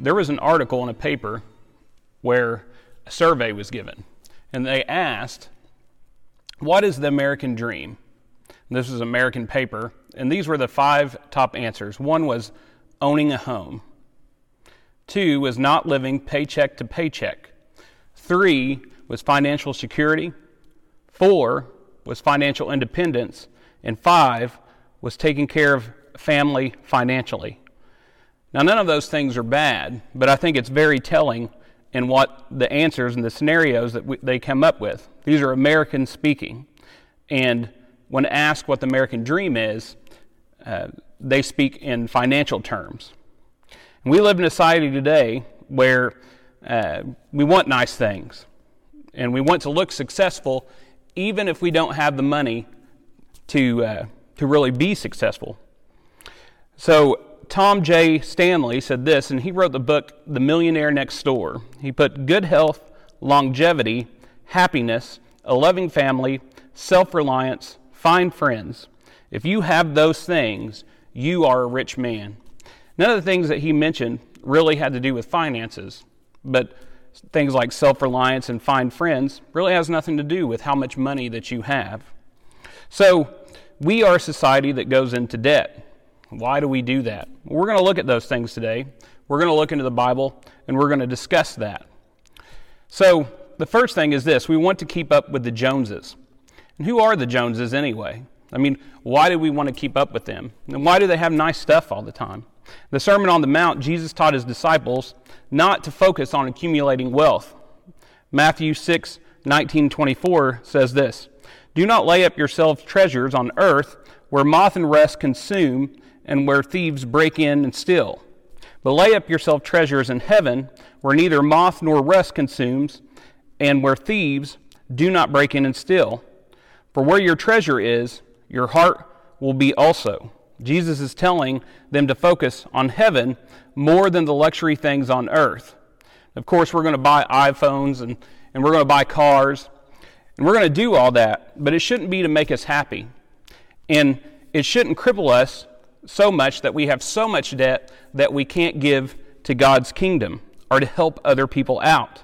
there was an article in a paper where a survey was given, and they asked, What is the American dream? And this was an American paper, and these were the five top answers. One was owning a home, two was not living paycheck to paycheck, three was financial security, four was financial independence, and five was taking care of family financially. Now, none of those things are bad, but I think it's very telling in what the answers and the scenarios that we, they come up with. These are Americans speaking. And when asked what the American dream is, uh, they speak in financial terms. And we live in a society today where uh, we want nice things and we want to look successful even if we don't have the money to, uh, to really be successful. So, Tom J. Stanley said this, and he wrote the book The Millionaire Next Door. He put good health, longevity, happiness, a loving family, self reliance, fine friends. If you have those things, you are a rich man. None of the things that he mentioned really had to do with finances, but things like self reliance and fine friends really has nothing to do with how much money that you have. So, we are a society that goes into debt. Why do we do that? We're going to look at those things today. We're going to look into the Bible and we're going to discuss that. So, the first thing is this we want to keep up with the Joneses. And who are the Joneses anyway? I mean, why do we want to keep up with them? And why do they have nice stuff all the time? The Sermon on the Mount, Jesus taught his disciples not to focus on accumulating wealth. Matthew 6 19 24 says this Do not lay up yourselves treasures on earth where moth and rust consume and where thieves break in and steal. But lay up yourself treasures in heaven, where neither moth nor rust consumes, and where thieves do not break in and steal. For where your treasure is, your heart will be also. Jesus is telling them to focus on heaven more than the luxury things on earth. Of course, we're going to buy iPhones and, and we're going to buy cars, and we're going to do all that, but it shouldn't be to make us happy. And it shouldn't cripple us so much that we have so much debt that we can't give to God's kingdom or to help other people out.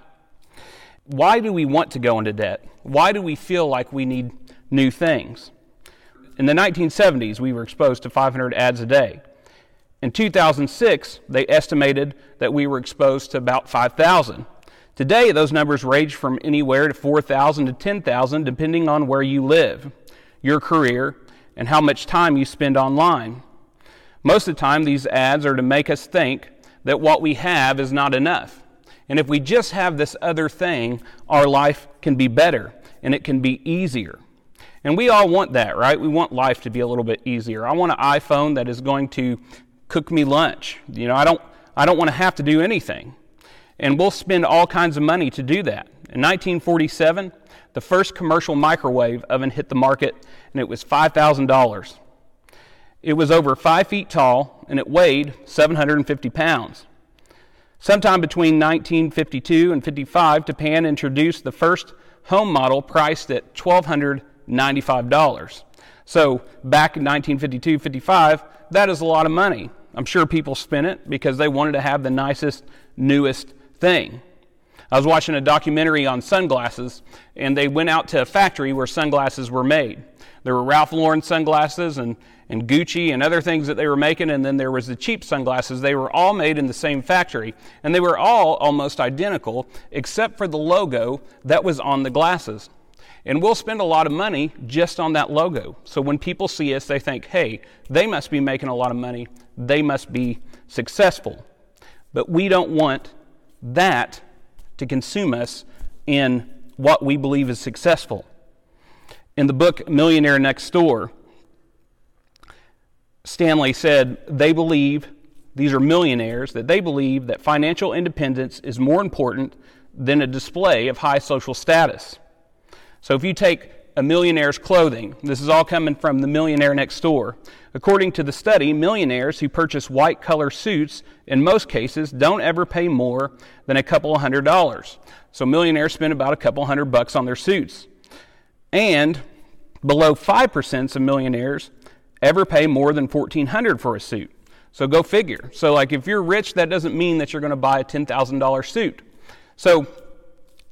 Why do we want to go into debt? Why do we feel like we need new things? In the 1970s, we were exposed to 500 ads a day. In 2006, they estimated that we were exposed to about 5,000. Today, those numbers range from anywhere to 4,000 to 10,000, depending on where you live, your career, and how much time you spend online. Most of the time, these ads are to make us think that what we have is not enough. And if we just have this other thing, our life can be better and it can be easier. And we all want that, right? We want life to be a little bit easier. I want an iPhone that is going to cook me lunch. You know, I don't I don't want to have to do anything. And we'll spend all kinds of money to do that. In 1947, the first commercial microwave oven hit the market and it was $5,000. It was over five feet tall and it weighed 750 pounds. Sometime between 1952 and 55, Japan introduced the first home model priced at $1,295. So back in 1952 55, that is a lot of money. I'm sure people spent it because they wanted to have the nicest, newest thing. I was watching a documentary on sunglasses, and they went out to a factory where sunglasses were made. There were Ralph Lauren sunglasses and, and Gucci and other things that they were making, and then there was the cheap sunglasses. They were all made in the same factory, and they were all almost identical, except for the logo that was on the glasses. And we'll spend a lot of money just on that logo. So when people see us, they think, hey, they must be making a lot of money. They must be successful. But we don't want that to consume us in what we believe is successful. In the book Millionaire Next Door, Stanley said they believe, these are millionaires, that they believe that financial independence is more important than a display of high social status. So if you take a millionaire's clothing, this is all coming from the millionaire next door. According to the study, millionaires who purchase white collar suits in most cases don't ever pay more than a couple of hundred dollars. So millionaires spend about a couple hundred bucks on their suits. And below 5% of millionaires ever pay more than 1400 for a suit. So go figure. So, like, if you're rich, that doesn't mean that you're going to buy a $10,000 suit. So,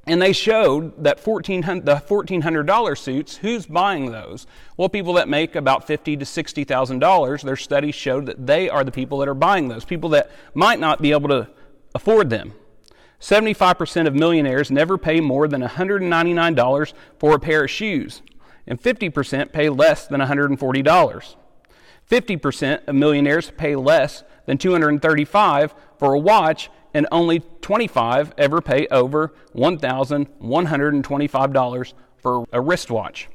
and they showed that 1400, the $1,400 suits, who's buying those? Well, people that make about fifty to $60,000, their studies showed that they are the people that are buying those, people that might not be able to afford them. 75% of millionaires never pay more than $199 for a pair of shoes, and 50% pay less than $140. 50% of millionaires pay less than 235 for a watch and only 25 ever pay over $1,125 for a wristwatch.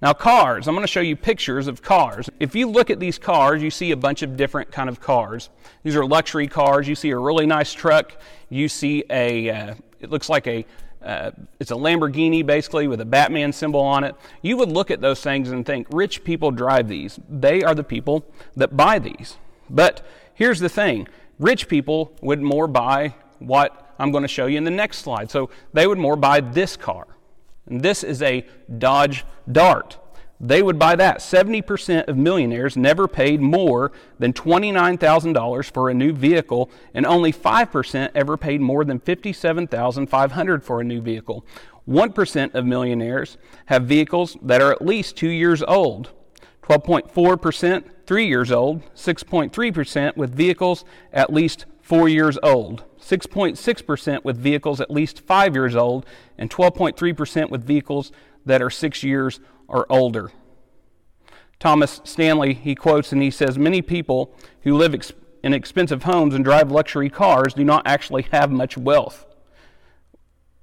Now cars, I'm going to show you pictures of cars. If you look at these cars, you see a bunch of different kind of cars. These are luxury cars. You see a really nice truck. You see a uh, it looks like a uh, it's a Lamborghini basically with a Batman symbol on it. You would look at those things and think, rich people drive these. They are the people that buy these. But here's the thing rich people would more buy what I'm going to show you in the next slide. So they would more buy this car. And this is a Dodge Dart. They would buy that. 70% of millionaires never paid more than $29,000 for a new vehicle, and only 5% ever paid more than $57,500 for a new vehicle. 1% of millionaires have vehicles that are at least two years old. 12.4% three years old, 6.3% with vehicles at least four years old, 6.6% with vehicles at least five years old, and 12.3% with vehicles that are six years or older. Thomas Stanley, he quotes and he says, Many people who live ex- in expensive homes and drive luxury cars do not actually have much wealth.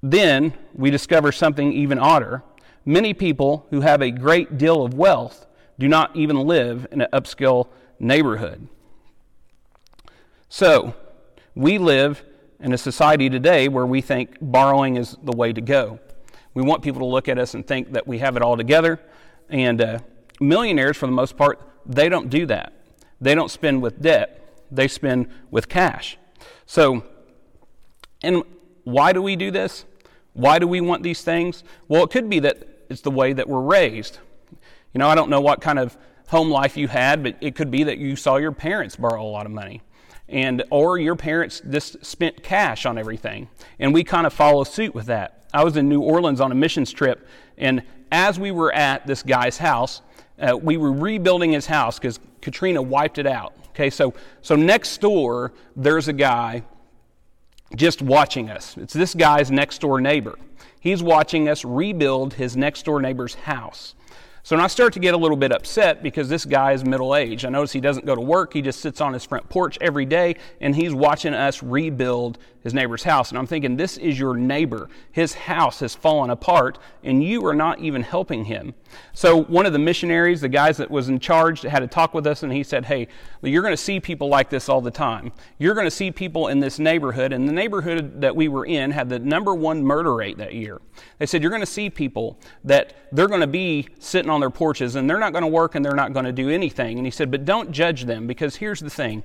Then we discover something even odder. Many people who have a great deal of wealth do not even live in an upscale neighborhood. So, we live in a society today where we think borrowing is the way to go. We want people to look at us and think that we have it all together. And uh, millionaires, for the most part, they don't do that. They don't spend with debt, they spend with cash. So, and why do we do this? Why do we want these things? Well, it could be that it's the way that we're raised. You know, I don't know what kind of home life you had, but it could be that you saw your parents borrow a lot of money. And or your parents just spent cash on everything. And we kind of follow suit with that. I was in New Orleans on a missions trip, and as we were at this guy's house, uh, we were rebuilding his house because Katrina wiped it out. Okay, so so next door there's a guy just watching us. It's this guy's next door neighbor. He's watching us rebuild his next door neighbor's house. So I start to get a little bit upset because this guy is middle aged. I notice he doesn't go to work. He just sits on his front porch every day and he's watching us rebuild his neighbor's house. And I'm thinking, this is your neighbor. His house has fallen apart and you are not even helping him. So one of the missionaries, the guys that was in charge, had a talk with us and he said, Hey, you're going to see people like this all the time. You're going to see people in this neighborhood. And the neighborhood that we were in had the number one murder rate that year. They said, You're going to see people that they're going to be sitting on their porches and they're not going to work and they're not going to do anything. And he said, But don't judge them because here's the thing.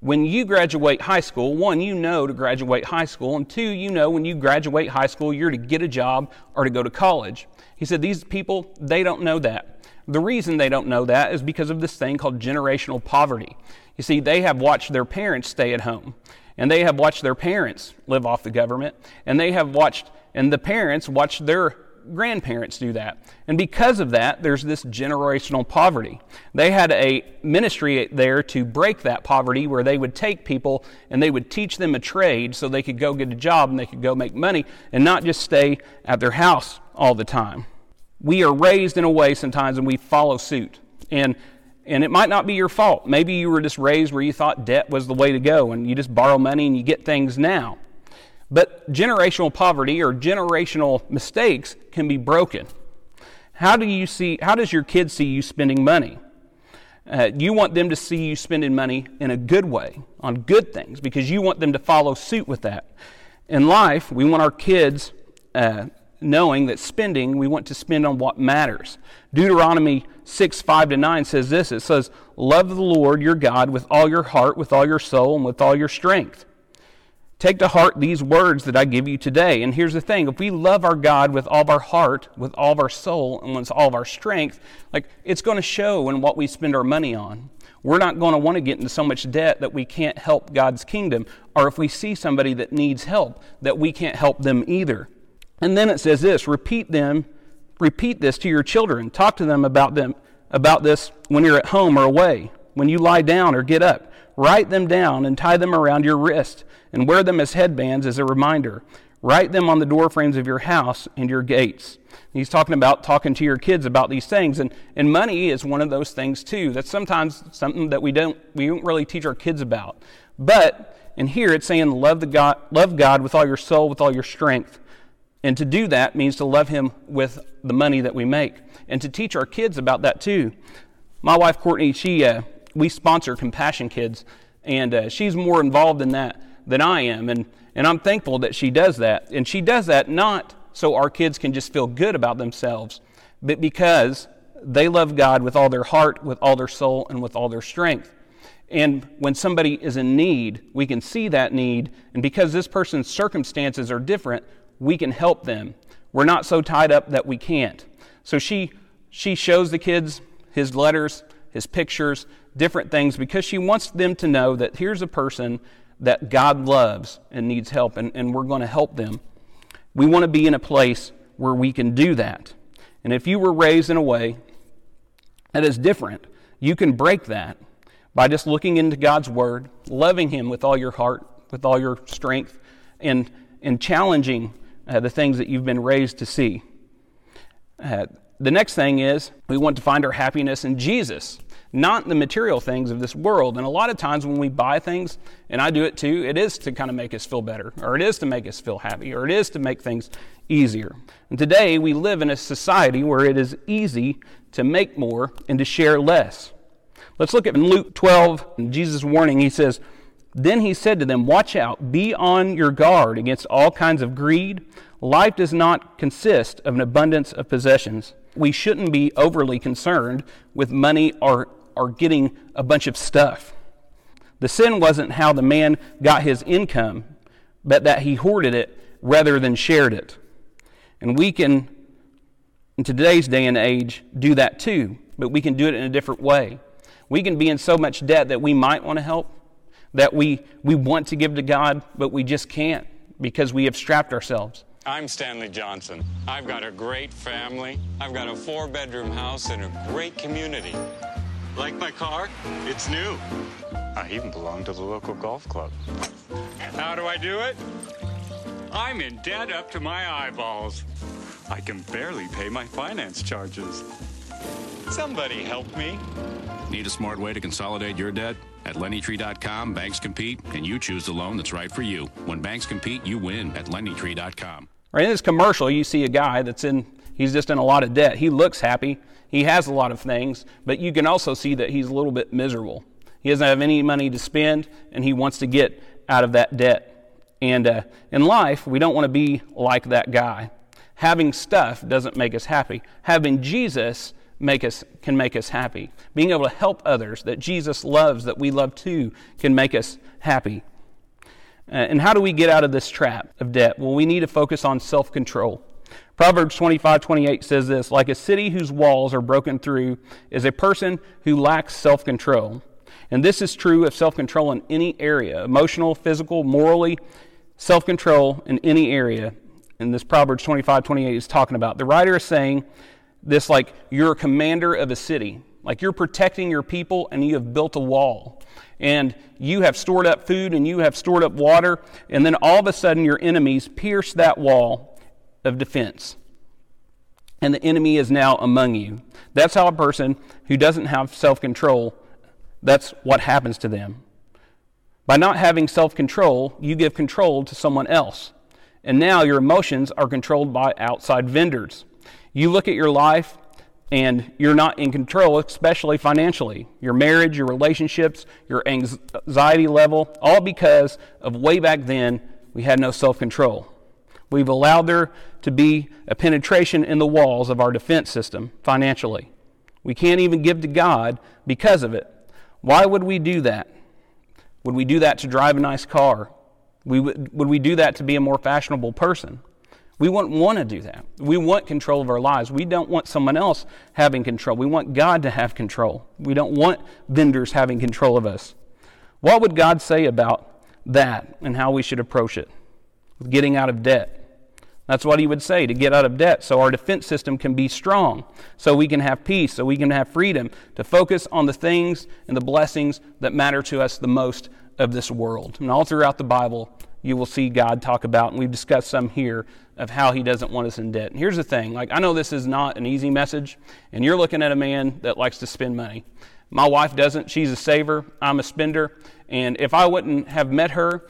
When you graduate high school, one, you know to graduate high school, and two, you know when you graduate high school, you're to get a job or to go to college. He said, These people, they don't know that. The reason they don't know that is because of this thing called generational poverty. You see, they have watched their parents stay at home, and they have watched their parents live off the government, and they have watched, and the parents watched their grandparents do that. And because of that, there's this generational poverty. They had a ministry there to break that poverty where they would take people and they would teach them a trade so they could go get a job and they could go make money and not just stay at their house all the time. We are raised in a way sometimes and we follow suit. And and it might not be your fault. Maybe you were just raised where you thought debt was the way to go and you just borrow money and you get things now. But generational poverty or generational mistakes can be broken. How do you see how does your kids see you spending money? Uh, you want them to see you spending money in a good way, on good things, because you want them to follow suit with that. In life, we want our kids uh, knowing that spending, we want to spend on what matters. Deuteronomy 6 5 to 9 says this it says, Love the Lord your God with all your heart, with all your soul, and with all your strength. Take to heart these words that I give you today. And here's the thing if we love our God with all of our heart, with all of our soul, and with all of our strength, like it's going to show in what we spend our money on. we're not going to want to get into so much debt that we can't help God's kingdom, or if we see somebody that needs help, that we can't help them either. And then it says this repeat them, repeat this to your children. Talk to them about them about this when you're at home or away, when you lie down or get up. Write them down and tie them around your wrist, and wear them as headbands as a reminder. Write them on the door frames of your house and your gates. He's talking about talking to your kids about these things, and, and money is one of those things too. That's sometimes something that we don't we don't really teach our kids about. But in here it's saying love the God love God with all your soul, with all your strength. And to do that means to love him with the money that we make. And to teach our kids about that too. My wife Courtney, she uh, we sponsor Compassion Kids, and uh, she's more involved in that than I am. And, and I'm thankful that she does that. And she does that not so our kids can just feel good about themselves, but because they love God with all their heart, with all their soul, and with all their strength. And when somebody is in need, we can see that need. And because this person's circumstances are different, we can help them. We're not so tied up that we can't. So she, she shows the kids his letters, his pictures, different things because she wants them to know that here's a person that God loves and needs help, and, and we're going to help them. We want to be in a place where we can do that. And if you were raised in a way that is different, you can break that by just looking into God's Word, loving Him with all your heart, with all your strength, and, and challenging uh, the things that you've been raised to see. Uh, the next thing is we want to find our happiness in Jesus not the material things of this world. And a lot of times when we buy things, and I do it too, it is to kind of make us feel better, or it is to make us feel happy, or it is to make things easier. And today we live in a society where it is easy to make more and to share less. Let's look at Luke 12, Jesus' warning. He says, Then he said to them, Watch out, be on your guard against all kinds of greed. Life does not consist of an abundance of possessions. We shouldn't be overly concerned with money or are getting a bunch of stuff. The sin wasn't how the man got his income, but that he hoarded it rather than shared it. And we can, in today's day and age, do that too, but we can do it in a different way. We can be in so much debt that we might want to help, that we, we want to give to God, but we just can't because we have strapped ourselves. I'm Stanley Johnson. I've got a great family. I've got a four bedroom house and a great community. Like my car? It's new. I even belong to the local golf club. How do I do it? I'm in debt up to my eyeballs. I can barely pay my finance charges. Somebody help me. Need a smart way to consolidate your debt? At LendingTree.com, banks compete, and you choose the loan that's right for you. When banks compete, you win at LendingTree.com. Right in this commercial, you see a guy that's in, he's just in a lot of debt. He looks happy. He has a lot of things, but you can also see that he's a little bit miserable. He doesn't have any money to spend, and he wants to get out of that debt. And uh, in life, we don't want to be like that guy. Having stuff doesn't make us happy. Having Jesus make us, can make us happy. Being able to help others that Jesus loves, that we love too, can make us happy. Uh, and how do we get out of this trap of debt? Well, we need to focus on self control. Proverbs 25 28 says this Like a city whose walls are broken through is a person who lacks self control. And this is true of self control in any area emotional, physical, morally, self control in any area. And this Proverbs 25 28 is talking about. The writer is saying this like you're a commander of a city, like you're protecting your people and you have built a wall. And you have stored up food and you have stored up water, and then all of a sudden your enemies pierce that wall of defense. And the enemy is now among you. That's how a person who doesn't have self control, that's what happens to them. By not having self control, you give control to someone else. And now your emotions are controlled by outside vendors. You look at your life and you're not in control, especially financially. Your marriage, your relationships, your anxiety level, all because of way back then we had no self control. We've allowed there to be a penetration in the walls of our defense system financially. We can't even give to God because of it. Why would we do that? Would we do that to drive a nice car? We would, would we do that to be a more fashionable person? We wouldn't want to do that. We want control of our lives. We don't want someone else having control. We want God to have control. We don't want vendors having control of us. What would God say about that and how we should approach it? Getting out of debt. That's what he would say to get out of debt so our defense system can be strong, so we can have peace, so we can have freedom to focus on the things and the blessings that matter to us the most of this world. And all throughout the Bible, you will see God talk about, and we've discussed some here, of how he doesn't want us in debt. And here's the thing like, I know this is not an easy message, and you're looking at a man that likes to spend money. My wife doesn't. She's a saver. I'm a spender. And if I wouldn't have met her,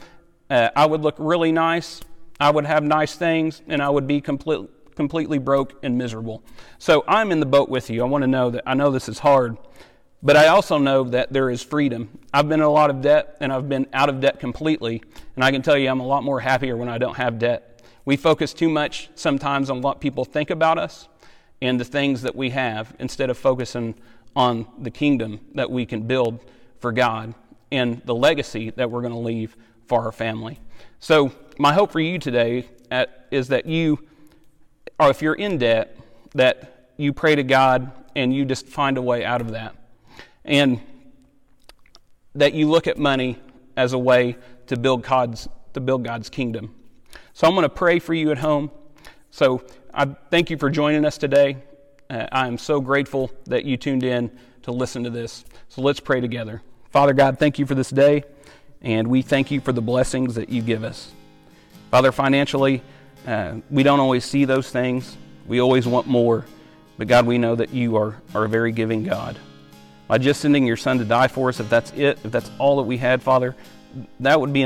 uh, I would look really nice. I would have nice things, and I would be complete, completely broke and miserable. So I'm in the boat with you. I want to know that I know this is hard, but I also know that there is freedom. I've been in a lot of debt, and I've been out of debt completely, and I can tell you I'm a lot more happier when I don't have debt. We focus too much sometimes on what people think about us and the things that we have instead of focusing on the kingdom that we can build for God and the legacy that we're going to leave for our family. So, my hope for you today at, is that you, or if you're in debt, that you pray to God and you just find a way out of that. And that you look at money as a way to build God's, to build God's kingdom. So I'm going to pray for you at home. So I thank you for joining us today. Uh, I am so grateful that you tuned in to listen to this. So let's pray together. Father God, thank you for this day, and we thank you for the blessings that you give us. Father, financially, uh, we don't always see those things. We always want more. But God, we know that you are, are a very giving God. By just sending your Son to die for us, if that's it, if that's all that we had, Father, that would be